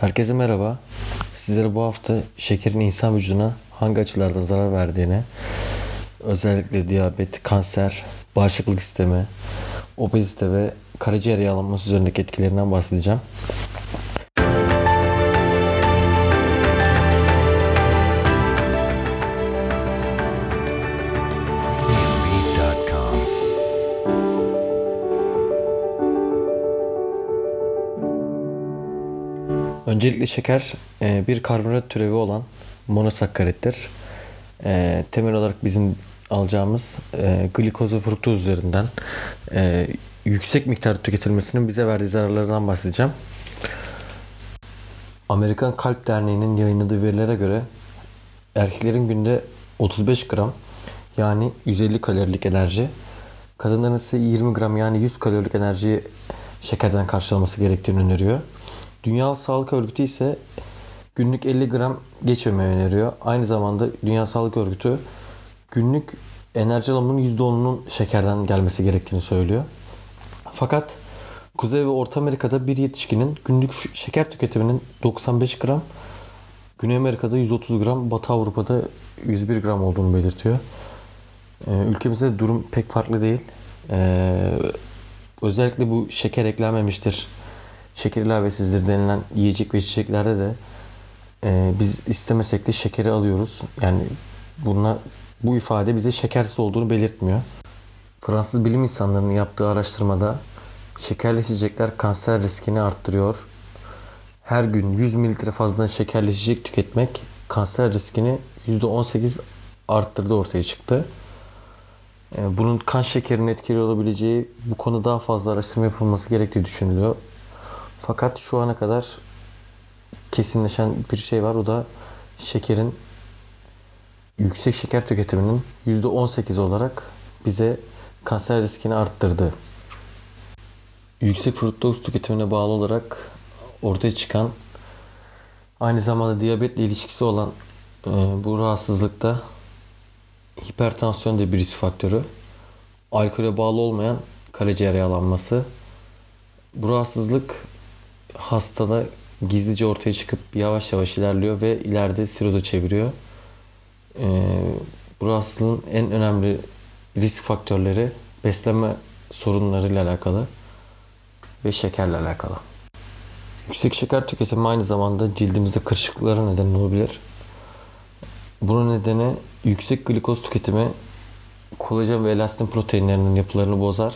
Herkese merhaba. Sizlere bu hafta şekerin insan vücuduna hangi açılardan zarar verdiğini, özellikle diyabet, kanser, bağışıklık sistemi, obezite ve karaciğer yağlanması üzerindeki etkilerinden bahsedeceğim. Öncelikle şeker e, bir karbonhidrat türevi olan monosakkarittir. E, temel olarak bizim alacağımız e, glikoz ve fruktoz üzerinden yüksek miktarda tüketilmesinin bize verdiği zararlardan bahsedeceğim. Amerikan Kalp Derneği'nin yayınladığı verilere göre erkeklerin günde 35 gram yani 150 kalorilik enerji, kadınların ise 20 gram yani 100 kalorilik enerjiyi şekerden karşılaması gerektiğini öneriyor. Dünya Sağlık Örgütü ise günlük 50 gram geçmemeyi öneriyor. Aynı zamanda Dünya Sağlık Örgütü günlük enerji alımının %10'unun şekerden gelmesi gerektiğini söylüyor. Fakat Kuzey ve Orta Amerika'da bir yetişkinin günlük şeker tüketiminin 95 gram, Güney Amerika'da 130 gram, Batı Avrupa'da 101 gram olduğunu belirtiyor. Ee, ülkemizde durum pek farklı değil. Ee, özellikle bu şeker eklenmemiştir şeker ilavesizdir denilen yiyecek ve içeceklerde de e, biz istemesek de şekeri alıyoruz. Yani bununla bu ifade bize şekersiz olduğunu belirtmiyor. Fransız bilim insanlarının yaptığı araştırmada şekerli içecekler kanser riskini arttırıyor. Her gün 100 mililitre fazladan şekerli içecek tüketmek kanser riskini %18 arttırdı ortaya çıktı. E, bunun kan şekerinin etkili olabileceği bu konu daha fazla araştırma yapılması gerektiği düşünülüyor. Fakat şu ana kadar kesinleşen bir şey var. O da şekerin yüksek şeker tüketiminin %18 olarak bize kanser riskini arttırdı. Yüksek fruktoz tüketimine bağlı olarak ortaya çıkan aynı zamanda diyabetle ilişkisi olan e, bu rahatsızlıkta hipertansiyon da bir risk faktörü. Alkole bağlı olmayan karaciğer yağlanması. Bu rahatsızlık hastada gizlice ortaya çıkıp yavaş yavaş ilerliyor ve ileride siroza çeviriyor. Ee, bu rahatsızlığın en önemli risk faktörleri beslenme sorunlarıyla alakalı ve şekerle alakalı. Yüksek şeker tüketimi aynı zamanda cildimizde kırışıklıklara neden olabilir. Bunun nedeni yüksek glikoz tüketimi kolajen ve elastin proteinlerinin yapılarını bozar.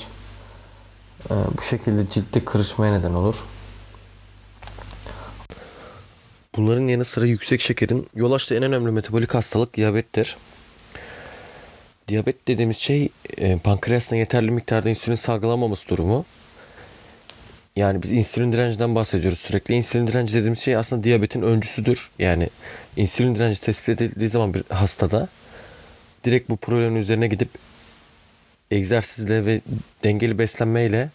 Ee, bu şekilde ciltte kırışmaya neden olur. Bunların yanı sıra yüksek şekerin yol açtığı en önemli metabolik hastalık diyabettir. Diyabet dediğimiz şey e, pankreasına yeterli miktarda insülin salgılamaması durumu. Yani biz insülin direncinden bahsediyoruz sürekli. İnsülin direnci dediğimiz şey aslında diyabetin öncüsüdür. Yani insülin direnci tespit edildiği zaman bir hastada direkt bu problemin üzerine gidip egzersizle ve dengeli beslenmeyle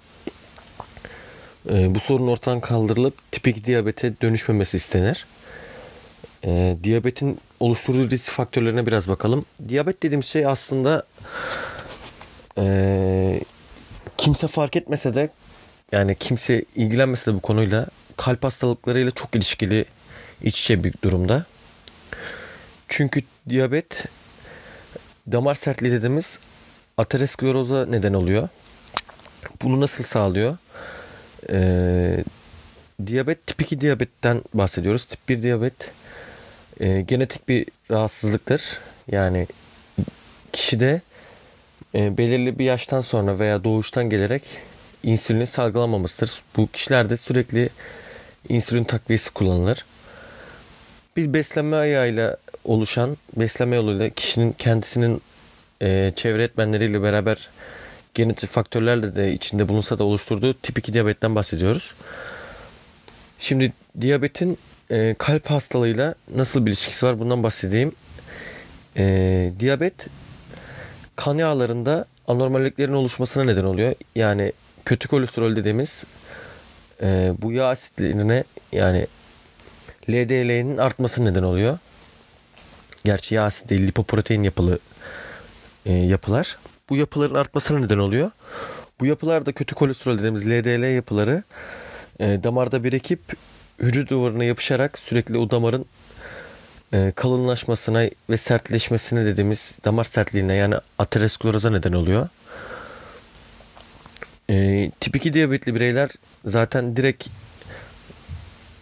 e, bu sorun ortadan kaldırılıp tipik diyabete dönüşmemesi istenir. E, diyabetin oluşturduğu risk faktörlerine biraz bakalım. Diyabet dediğimiz şey aslında e, kimse fark etmese de yani kimse ilgilenmese de bu konuyla kalp hastalıklarıyla çok ilişkili iç içe bir durumda. Çünkü diyabet damar sertliği dediğimiz ateroskleroza neden oluyor. Bunu nasıl sağlıyor? Ee, diyabet tip 2 diyabetten bahsediyoruz. Tip 1 diyabet e, genetik bir rahatsızlıktır. Yani kişide e, belirli bir yaştan sonra veya doğuştan gelerek insülini salgılamamasıdır. Bu kişilerde sürekli insülin takviyesi kullanılır. Biz beslenme ayağıyla oluşan, beslenme yoluyla kişinin kendisinin e, çevre etmenleriyle beraber genetik faktörlerle de içinde bulunsa da oluşturduğu tip 2 diyabetten bahsediyoruz. Şimdi diyabetin e, kalp hastalığıyla nasıl bir ilişkisi var bundan bahsedeyim. E, diyabet kan yağlarında anormalliklerin oluşmasına neden oluyor. Yani kötü kolesterol dediğimiz e, bu yağ asitlerine yani LDL'nin artması neden oluyor. Gerçi yağ asit değil lipoprotein yapılı e, yapılar bu yapıların artmasına neden oluyor. Bu yapılarda kötü kolesterol dediğimiz LDL yapıları e, damarda birikip hücre duvarına yapışarak sürekli o damarın e, kalınlaşmasına ve sertleşmesine dediğimiz damar sertliğine yani ateroskleroza neden oluyor. E, tip 2 diyabetli bireyler zaten direkt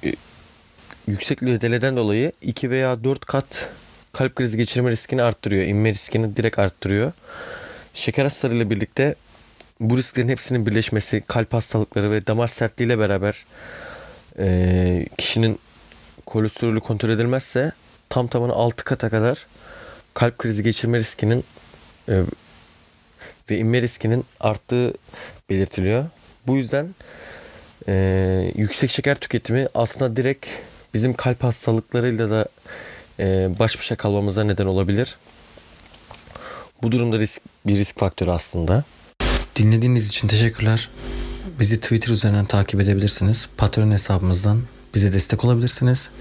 e, yüksek LDL'den dolayı 2 veya 4 kat kalp krizi geçirme riskini arttırıyor. İnme riskini direkt arttırıyor. Şeker hastalarıyla birlikte bu risklerin hepsinin birleşmesi, kalp hastalıkları ve damar sertliğiyle beraber e, kişinin kolesterolü kontrol edilmezse tam tamına 6 kata kadar kalp krizi geçirme riskinin e, ve inme riskinin arttığı belirtiliyor. Bu yüzden e, yüksek şeker tüketimi aslında direkt bizim kalp hastalıklarıyla da e, baş başa kalmamıza neden olabilir. Bu durumda risk bir risk faktörü aslında. Dinlediğiniz için teşekkürler. Bizi Twitter üzerinden takip edebilirsiniz. Patreon hesabımızdan bize destek olabilirsiniz.